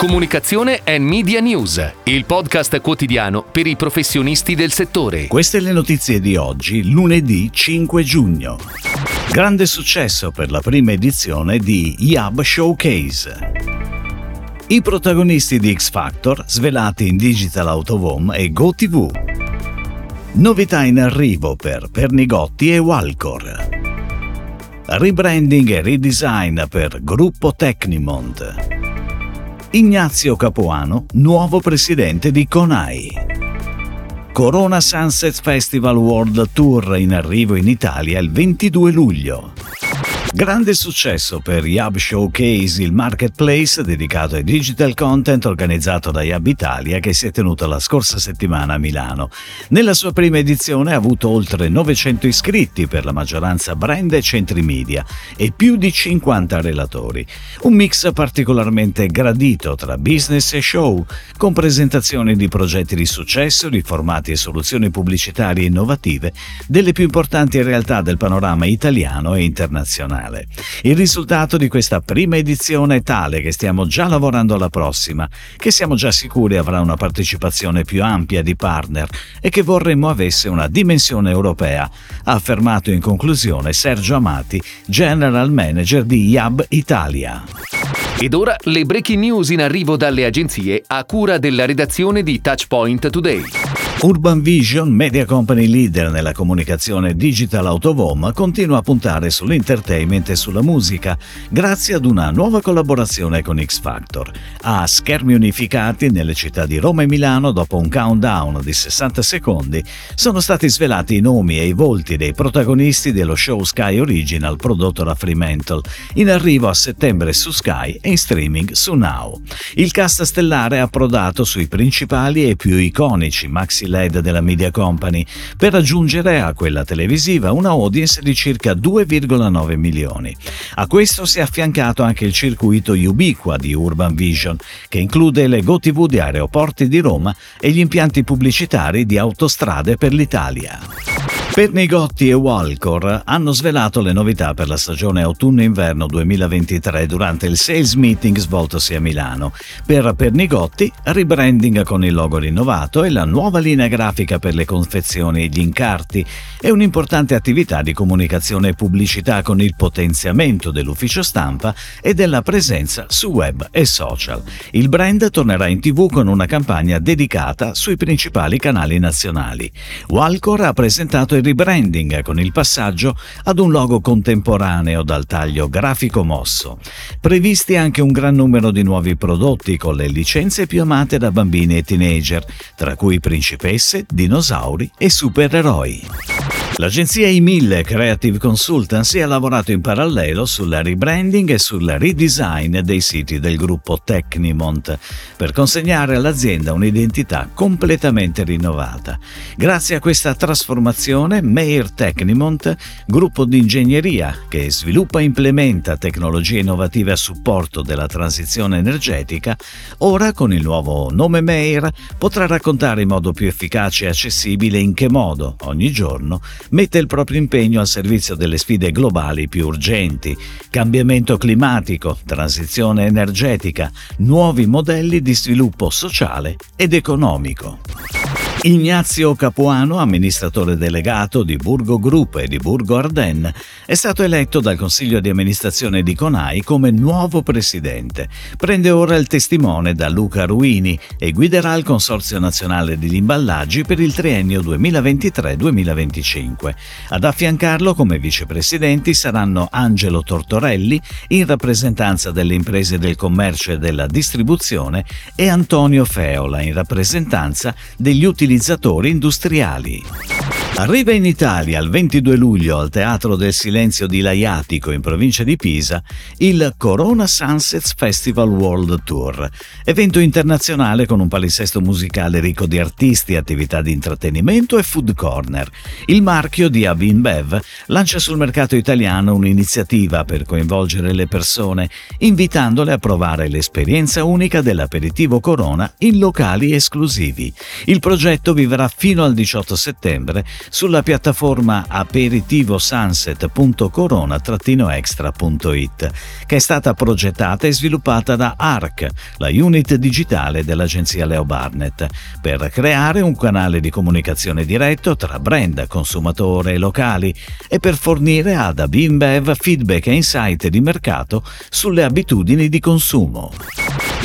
Comunicazione e Media News, il podcast quotidiano per i professionisti del settore. Queste le notizie di oggi, lunedì 5 giugno. Grande successo per la prima edizione di Yab Showcase. I protagonisti di X Factor svelati in Digital Home e GoTV. Novità in arrivo per Pernigotti e Walcor. Rebranding e redesign per Gruppo Tecnimont. Ignazio Capuano, nuovo presidente di CONAI. Corona Sunset Festival World Tour in arrivo in Italia il 22 luglio. Grande successo per Yab Showcase, il marketplace dedicato ai digital content organizzato da Yab Italia che si è tenuto la scorsa settimana a Milano. Nella sua prima edizione ha avuto oltre 900 iscritti per la maggioranza brand e centri media e più di 50 relatori. Un mix particolarmente gradito tra business e show, con presentazioni di progetti di successo, di formati e soluzioni pubblicitarie innovative delle più importanti realtà del panorama italiano e internazionale nazionale. Il risultato di questa prima edizione è tale che stiamo già lavorando alla prossima, che siamo già sicuri avrà una partecipazione più ampia di partner e che vorremmo avesse una dimensione europea, ha affermato in conclusione Sergio Amati, General Manager di Yab Italia. Ed ora le breaking news in arrivo dalle agenzie a cura della redazione di Touchpoint Today. Urban Vision, media company leader nella comunicazione digital out continua a puntare sull'entertainment e sulla musica grazie ad una nuova collaborazione con X Factor. A schermi unificati nelle città di Roma e Milano, dopo un countdown di 60 secondi, sono stati svelati i nomi e i volti dei protagonisti dello show Sky Original prodotto da Fremantle, in arrivo a settembre su Sky e in streaming su Now. Il cast stellare ha approdato sui principali e più iconici maxi LED della Media Company per raggiungere a quella televisiva una audience di circa 2,9 milioni. A questo si è affiancato anche il circuito Ubiqua di Urban Vision, che include le GoTV di aeroporti di Roma e gli impianti pubblicitari di autostrade per l'Italia. Pernigotti e Walcor hanno svelato le novità per la stagione autunno-inverno 2023 durante il sales meeting svoltosi a Milano. Per Pernigotti, rebranding con il logo rinnovato e la nuova linea grafica per le confezioni e gli incarti e un'importante attività di comunicazione e pubblicità con il potenziamento dell'ufficio stampa e della presenza su web e social. Il brand tornerà in tv con una campagna dedicata sui principali canali nazionali. Walcor ha presentato il rebranding con il passaggio ad un logo contemporaneo dal taglio grafico mosso. Previsti anche un gran numero di nuovi prodotti con le licenze più amate da bambini e teenager, tra cui principesse, dinosauri e supereroi. L'agenzia I1000 Creative Consultancy ha lavorato in parallelo sulla rebranding e sul redesign dei siti del gruppo Tecnimont per consegnare all'azienda un'identità completamente rinnovata. Grazie a questa trasformazione, Meir Tecnimont, gruppo di ingegneria che sviluppa e implementa tecnologie innovative a supporto della transizione energetica, ora con il nuovo nome Meir potrà raccontare in modo più efficace e accessibile in che modo, ogni giorno, mette il proprio impegno al servizio delle sfide globali più urgenti, cambiamento climatico, transizione energetica, nuovi modelli di sviluppo sociale ed economico. Ignazio Capuano, amministratore delegato di Burgo Group e di Burgo Ardennes, è stato eletto dal Consiglio di amministrazione di Conai come nuovo presidente. Prende ora il testimone da Luca Ruini e guiderà il Consorzio Nazionale degli Imballaggi per il triennio 2023-2025. Ad affiancarlo come vicepresidenti saranno Angelo Tortorelli, in rappresentanza delle imprese del commercio e della distribuzione, e Antonio Feola, in rappresentanza degli utilizzatori utilizzatori industriali. Arriva in Italia il 22 luglio al Teatro del Silenzio di Laiatico in provincia di Pisa il Corona Sunsets Festival World Tour, evento internazionale con un palinsesto musicale ricco di artisti, attività di intrattenimento e food corner. Il marchio di Avin Bev lancia sul mercato italiano un'iniziativa per coinvolgere le persone, invitandole a provare l'esperienza unica dell'aperitivo Corona in locali esclusivi. Il progetto vivrà fino al 18 settembre sulla piattaforma aperitivosunset.corona-extra.it, che è stata progettata e sviluppata da ARC, la unit digitale dell'agenzia Leo Barnett, per creare un canale di comunicazione diretto tra brand, consumatore e locali e per fornire ad Abimbev feedback e insight di mercato sulle abitudini di consumo.